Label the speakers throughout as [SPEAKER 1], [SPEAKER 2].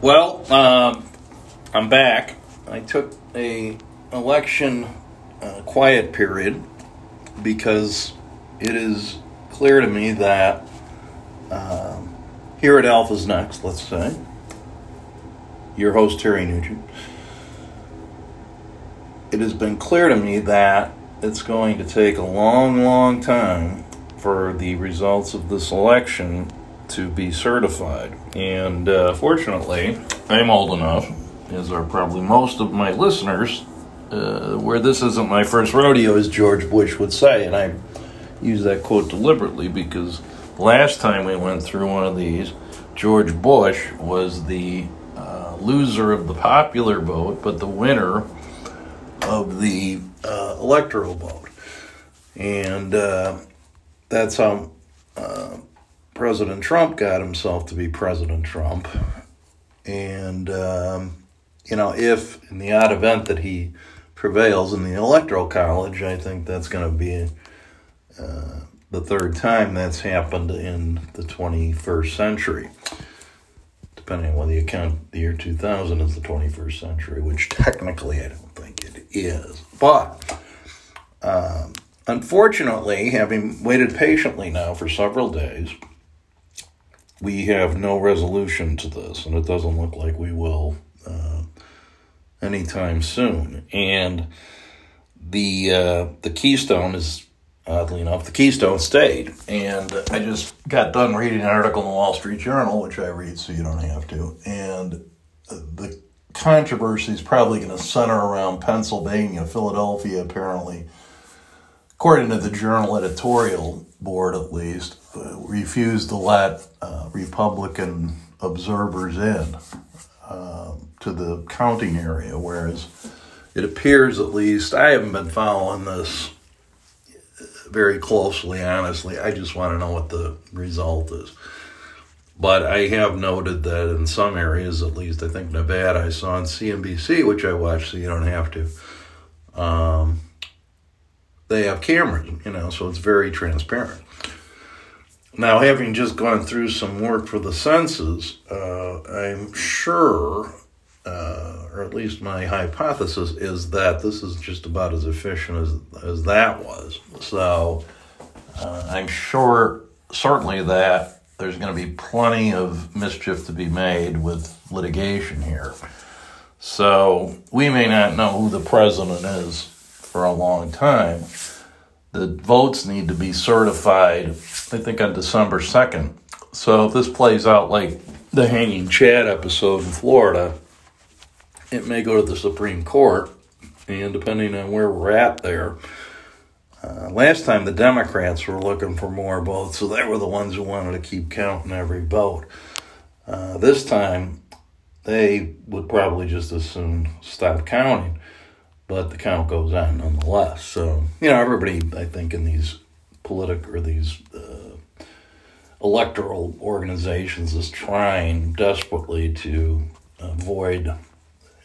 [SPEAKER 1] Well, um, I'm back. I took a election uh, quiet period because it is clear to me that um, here at Alpha's Next, let's say, your host Terry Nugent, it has been clear to me that it's going to take a long, long time for the results of this election to be certified. And uh, fortunately, I'm old enough, as are probably most of my listeners, uh, where this isn't my first rodeo, as George Bush would say. And I use that quote deliberately because last time we went through one of these, George Bush was the uh, loser of the popular vote, but the winner of the uh, electoral vote. And uh, that's how uh, President Trump got himself to be President Trump. And, um, you know, if in the odd event that he prevails in the Electoral College, I think that's going to be uh, the third time that's happened in the 21st century. Depending on whether you count the year 2000 as the 21st century, which technically I don't think it is. But um, unfortunately, having waited patiently now for several days, we have no resolution to this, and it doesn't look like we will uh, anytime soon. And the uh, the Keystone is oddly enough the Keystone State, and I just got done reading an article in the Wall Street Journal, which I read so you don't have to, and the controversy is probably going to center around Pennsylvania, Philadelphia, apparently. According to the Journal editorial board, at least, refused to let uh, Republican observers in uh, to the counting area, whereas it appears, at least, I haven't been following this very closely, honestly. I just want to know what the result is. But I have noted that in some areas, at least I think Nevada, I saw on CNBC, which I watch so you don't have to. Um, they have cameras, you know, so it's very transparent. Now, having just gone through some work for the census, uh, I'm sure, uh, or at least my hypothesis is that this is just about as efficient as as that was. So, uh, I'm sure, certainly, that there's going to be plenty of mischief to be made with litigation here. So, we may not know who the president is for a long time the votes need to be certified, I think, on December 2nd. So if this plays out like the Hanging Chad episode in Florida, it may go to the Supreme Court. And depending on where we're at there, uh, last time the Democrats were looking for more votes, so they were the ones who wanted to keep counting every vote. Uh, this time, they would probably just as soon stop counting but the count goes on nonetheless. So you know, everybody I think in these political or these uh, electoral organizations is trying desperately to avoid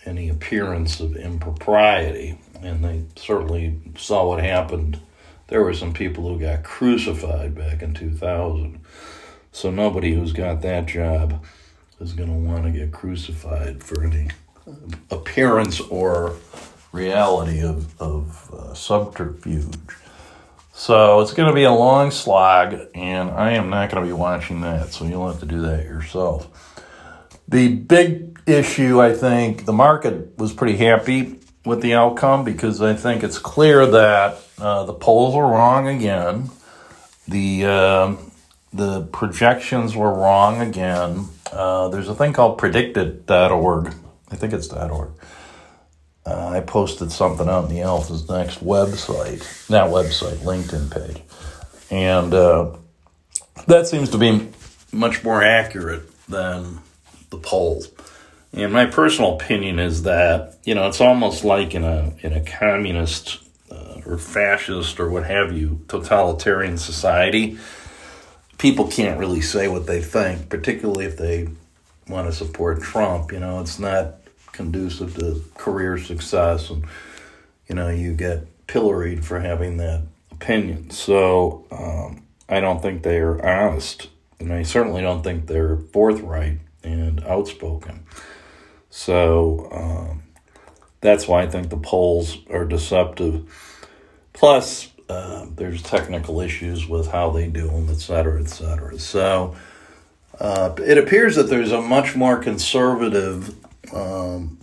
[SPEAKER 1] any appearance of impropriety, and they certainly saw what happened. There were some people who got crucified back in 2000. So nobody who's got that job is going to want to get crucified for any appearance or reality of, of uh, subterfuge. So it's going to be a long slog, and I am not going to be watching that, so you'll have to do that yourself. The big issue, I think, the market was pretty happy with the outcome because I think it's clear that uh, the polls were wrong again. The uh, the projections were wrong again. Uh, there's a thing called predictit.org. I think it's .org uh, I posted something out on the Alpha's Next website, not website, LinkedIn page. And uh, that seems to be much more accurate than the polls. And my personal opinion is that, you know, it's almost like in a, in a communist uh, or fascist or what have you, totalitarian society, people can't really say what they think, particularly if they want to support Trump. You know, it's not conducive to career success, and you know you get pilloried for having that opinion. So um, I don't think they are honest, and I certainly don't think they're forthright and outspoken. So um, that's why I think the polls are deceptive. Plus, uh, there's technical issues with how they do them, et cetera, et cetera. So uh, it appears that there's a much more conservative um,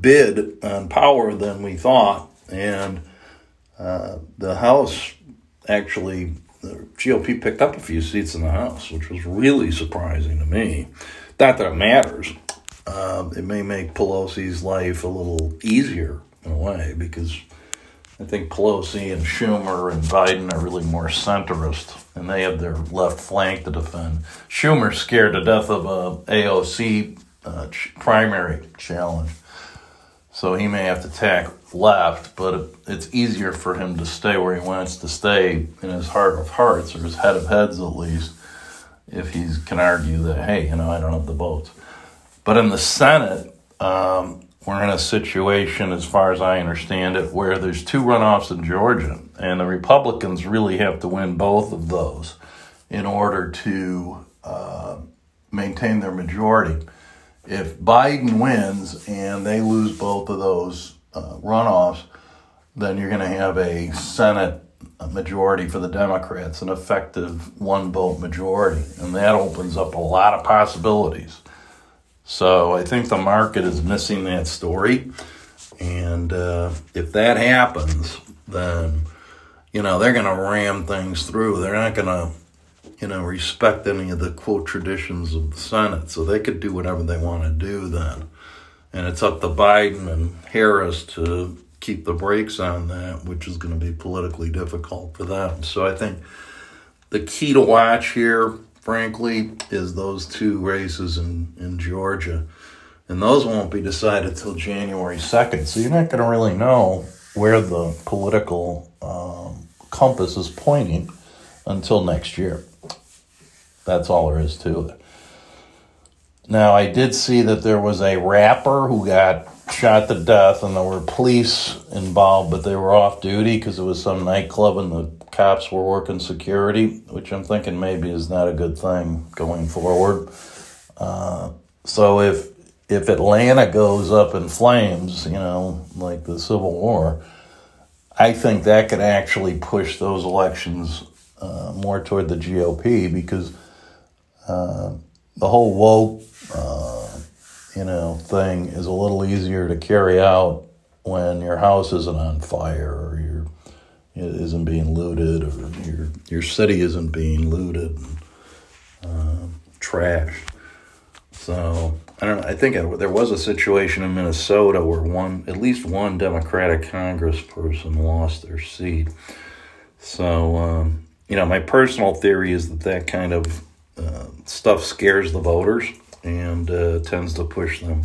[SPEAKER 1] bid on power than we thought. And uh, the House actually, the GOP picked up a few seats in the House, which was really surprising to me. Not that it matters. Um, it may make Pelosi's life a little easier in a way because I think Pelosi and Schumer and Biden are really more centrist, and they have their left flank to defend. Schumer's scared to death of a AOC uh, ch- primary challenge, so he may have to tack left. But it's easier for him to stay where he wants to stay in his heart of hearts, or his head of heads at least, if he can argue that hey, you know, I don't have the votes. But in the Senate. Um, we're in a situation, as far as I understand it, where there's two runoffs in Georgia, and the Republicans really have to win both of those in order to uh, maintain their majority. If Biden wins and they lose both of those uh, runoffs, then you're going to have a Senate majority for the Democrats, an effective one vote majority, and that opens up a lot of possibilities. So I think the market is missing that story. And uh, if that happens, then, you know, they're going to ram things through. They're not going to, you know, respect any of the quote traditions of the Senate. So they could do whatever they want to do then. And it's up to Biden and Harris to keep the brakes on that, which is going to be politically difficult for them. So I think the key to watch here frankly, is those two races in, in Georgia. And those won't be decided till January 2nd. So you're not going to really know where the political um, compass is pointing until next year. That's all there is to it. Now, I did see that there was a rapper who got shot to death, and there were police involved, but they were off duty because it was some nightclub and the cops were working security, which I'm thinking maybe is not a good thing going forward. Uh, so if if Atlanta goes up in flames, you know, like the Civil War, I think that could actually push those elections uh, more toward the GOP because uh, the whole woke, uh, you know, thing is a little easier to carry out when your house isn't on fire or your isn't being looted or your your city isn't being looted and uh, trashed. So I don't. I think there was a situation in Minnesota where one, at least one Democratic Congressperson lost their seat. So um, you know, my personal theory is that that kind of uh, stuff scares the voters and uh, tends to push them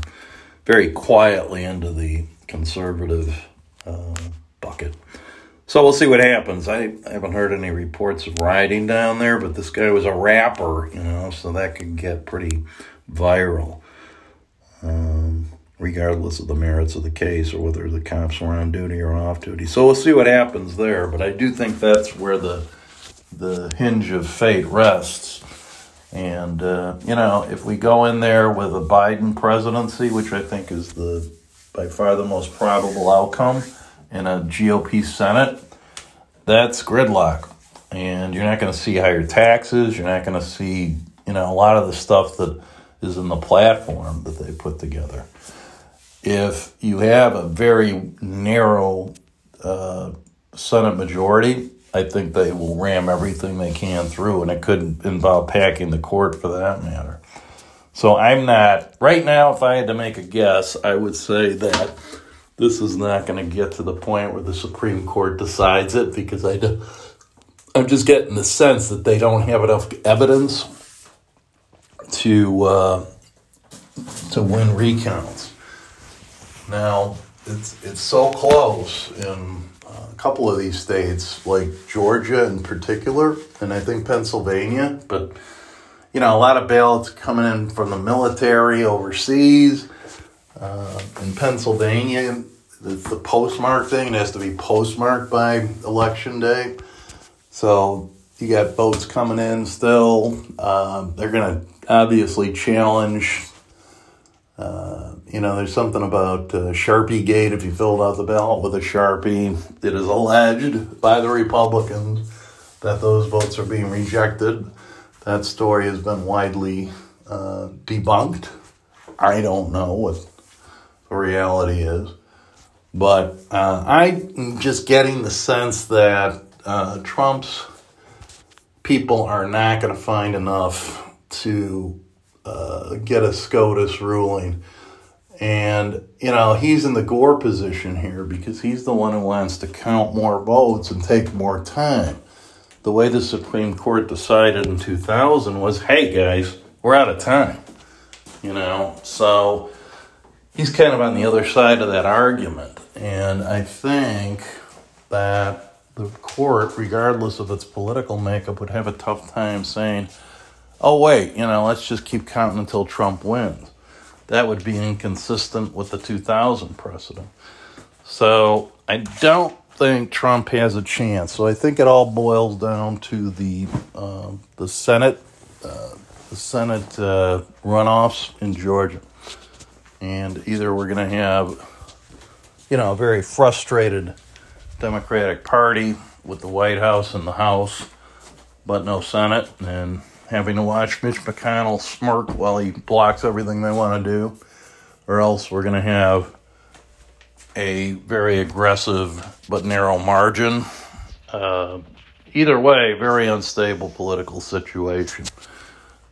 [SPEAKER 1] very quietly into the conservative uh, bucket. So we'll see what happens. I, I haven't heard any reports of rioting down there, but this guy was a rapper, you know, so that could get pretty viral, um, regardless of the merits of the case or whether the cops were on duty or off duty. So we'll see what happens there. But I do think that's where the the hinge of fate rests. And uh, you know, if we go in there with a Biden presidency, which I think is the by far the most probable outcome in a GOP Senate, that's gridlock. And you're not going to see higher taxes. You're not going to see, you know, a lot of the stuff that is in the platform that they put together. If you have a very narrow uh, Senate majority, I think they will ram everything they can through, and it could involve packing the court for that matter. So I'm not, right now, if I had to make a guess, I would say that this is not going to get to the point where the Supreme Court decides it because I do, I'm just getting the sense that they don't have enough evidence to uh, to win recounts. Now it's it's so close in a couple of these states, like Georgia in particular, and I think Pennsylvania, but you know, a lot of ballots coming in from the military overseas. Uh, in Pennsylvania, the postmark thing. It has to be postmarked by election day. So, you got votes coming in still. Uh, they're going to obviously challenge. Uh, you know, there's something about uh, Sharpie Gate. If you filled out the ballot with a Sharpie, it is alleged by the Republicans that those votes are being rejected. That story has been widely uh, debunked. I don't know what the reality is. But uh, I'm just getting the sense that uh, Trump's people are not going to find enough to uh, get a SCOTUS ruling. And, you know, he's in the Gore position here because he's the one who wants to count more votes and take more time. The way the Supreme Court decided in 2000 was hey, guys, we're out of time. You know, so he's kind of on the other side of that argument. And I think that the court, regardless of its political makeup, would have a tough time saying, oh, wait, you know, let's just keep counting until Trump wins. That would be inconsistent with the 2000 precedent. So I don't think Trump has a chance. So I think it all boils down to the uh, the Senate uh, the Senate uh, runoffs in Georgia, and either we're going to have you know a very frustrated Democratic Party with the White House and the House, but no Senate, and having to watch Mitch McConnell smirk while he blocks everything they want to do, or else we're going to have a very aggressive but narrow margin. Uh, either way, very unstable political situation.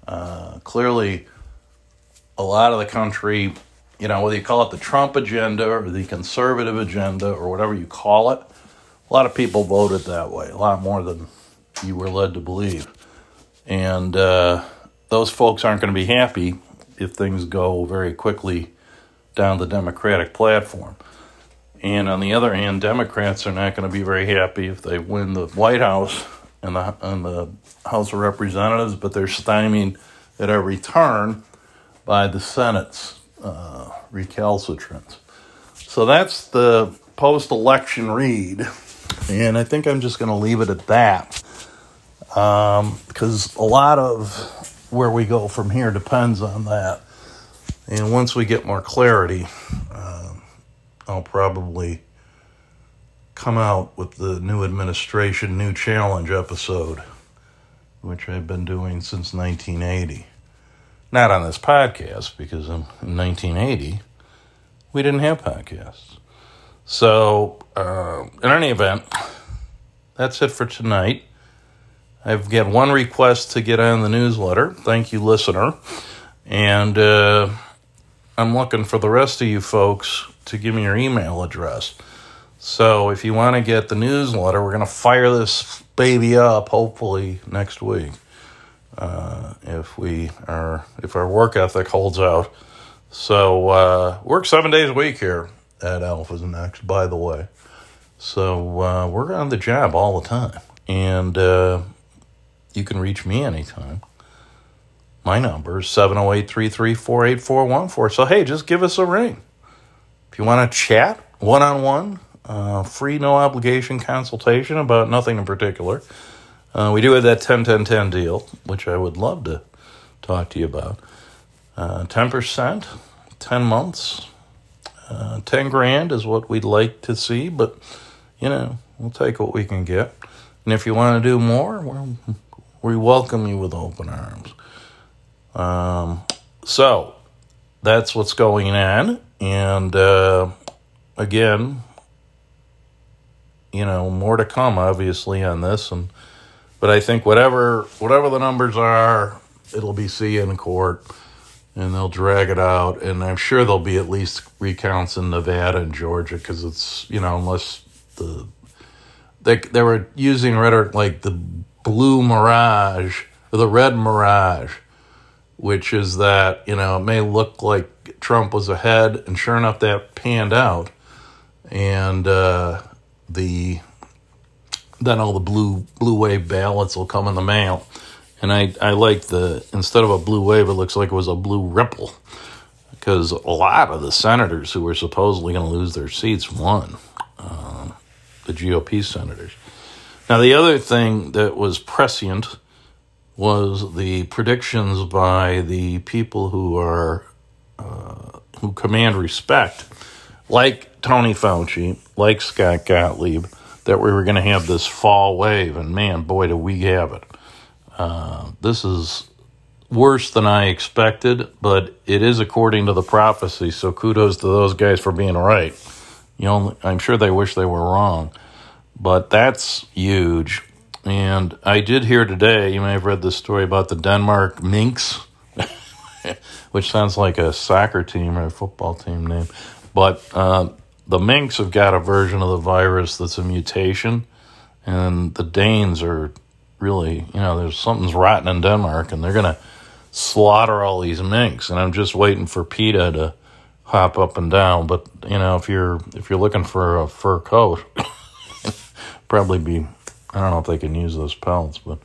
[SPEAKER 1] Uh, clearly, a lot of the country, you know, whether you call it the Trump agenda or the conservative agenda or whatever you call it, a lot of people voted that way, a lot more than you were led to believe. And uh, those folks aren't going to be happy if things go very quickly down the Democratic platform. And on the other hand, Democrats are not going to be very happy if they win the White House and the, and the House of Representatives, but they're stymied at every turn by the Senate's uh, recalcitrance. So that's the post election read. And I think I'm just going to leave it at that. Because um, a lot of where we go from here depends on that. And once we get more clarity, uh, I'll probably come out with the new administration, new challenge episode, which I've been doing since 1980. Not on this podcast, because in, in 1980, we didn't have podcasts. So, uh, in any event, that's it for tonight. I've got one request to get on the newsletter. Thank you, listener. And uh, I'm looking for the rest of you folks to give me your email address. So if you want to get the newsletter, we're going to fire this baby up hopefully next week. Uh, if we are, if our work ethic holds out. So uh, work seven days a week here at Alpha's Next, by the way. So uh, we're on the job all the time. And uh, you can reach me anytime. My number is 708 334 8414. So, hey, just give us a ring. If you want to chat one on one, free, no obligation consultation about nothing in particular. Uh, we do have that 10 10 10 deal, which I would love to talk to you about. Uh, 10%, 10 months, uh, 10 grand is what we'd like to see, but you know, we'll take what we can get. And if you want to do more, we welcome you with open arms. Um, so that's what's going on. And uh, again, you know, more to come, obviously, on this. And but I think whatever whatever the numbers are, it'll be see in court and they'll drag it out. And I'm sure there'll be at least recounts in Nevada and Georgia because it's you know unless the they they were using rhetoric like the blue mirage the red mirage, which is that you know it may look like Trump was ahead, and sure enough that panned out, and uh, the then all the blue blue wave ballots will come in the mail and I, I like the, instead of a blue wave, it looks like it was a blue ripple. Because a lot of the senators who were supposedly going to lose their seats won. Uh, the GOP senators. Now, the other thing that was prescient was the predictions by the people who are uh, who command respect, like Tony Fauci, like Scott Gottlieb, that we were going to have this fall wave, and man, boy, do we have it. Uh, this is worse than I expected, but it is according to the prophecy. So kudos to those guys for being right. You I'm sure they wish they were wrong, but that's huge. And I did hear today, you may have read this story about the Denmark Minks, which sounds like a soccer team or a football team name. But uh, the Minks have got a version of the virus that's a mutation, and the Danes are really, you know, there's something's rotten in Denmark, and they're going to slaughter all these minks. And I'm just waiting for PETA to hop up and down. But you know, if you're if you're looking for a fur coat, probably be I don't know if they can use those pelts, but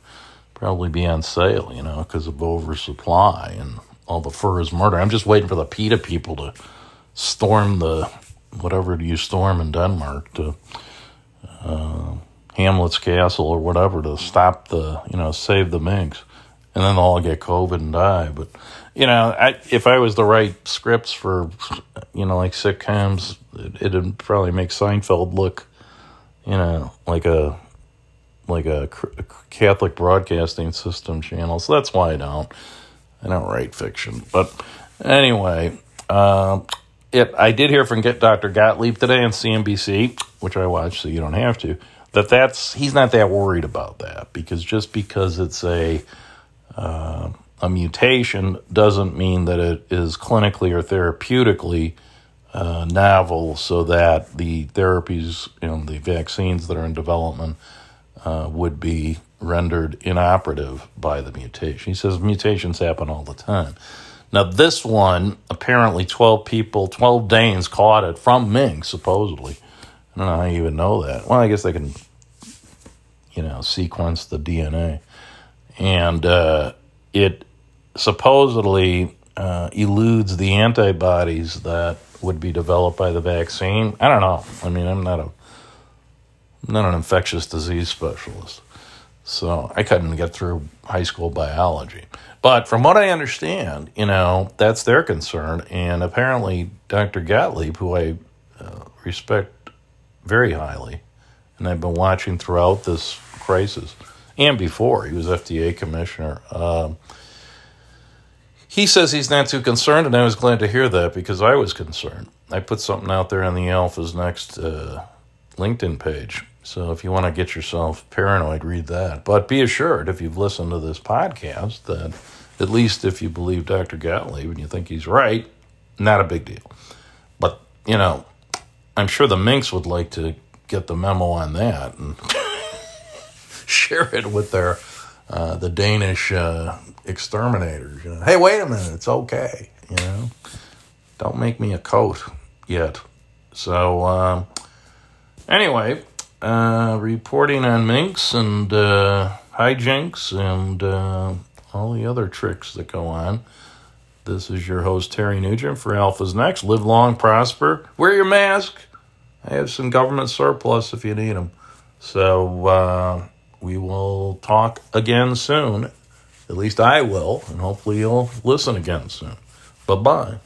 [SPEAKER 1] probably be on sale. You know, because of oversupply and all the fur is murder. I'm just waiting for the PETA people to storm the whatever you storm in Denmark to. Uh, Hamlet's Castle or whatever to stop the, you know, save the minks. And then they'll all get COVID and die. But, you know, I, if I was to write scripts for, you know, like sitcoms, it, it'd probably make Seinfeld look, you know, like a like a, Catholic broadcasting system channel. So that's why I don't. I don't write fiction. But anyway, uh, it, I did hear from Get Dr. Gottlieb today on CNBC, which I watched, so you don't have to that that's he's not that worried about that because just because it's a uh, a mutation doesn't mean that it is clinically or therapeutically uh, novel, so that the therapies, and the vaccines that are in development uh, would be rendered inoperative by the mutation. He says mutations happen all the time. Now, this one, apparently 12 people, 12 Danes caught it from Ming, supposedly. I don't know how you even know that. Well, I guess they can, you know, sequence the DNA. And uh, it supposedly uh, eludes the antibodies that would be developed by the vaccine. I don't know. I mean, I'm not a not an infectious disease specialist, so I couldn't get through high school biology. But from what I understand, you know, that's their concern, and apparently Dr. Gottlieb, who I uh, respect very highly, and I've been watching throughout this crisis and before. He was FDA commissioner. Um, he says he's not too concerned, and I was glad to hear that because I was concerned. I put something out there on the Alpha's next uh, LinkedIn page. So if you want to get yourself paranoid, read that. But be assured, if you've listened to this podcast, that at least if you believe Dr. Gottlieb and you think he's right, not a big deal. But, you know, I'm sure the minks would like to get the memo on that and share it with their uh, the Danish uh, exterminators. You know? Hey, wait a minute, it's okay. You know, don't make me a coat yet. So uh, anyway, uh, reporting on minks and uh, hijinks and uh, all the other tricks that go on. This is your host, Terry Nugent, for Alpha's Next. Live long, prosper, wear your mask. I have some government surplus if you need them. So we will talk again soon. At least I will, and hopefully you'll listen again soon. Bye bye.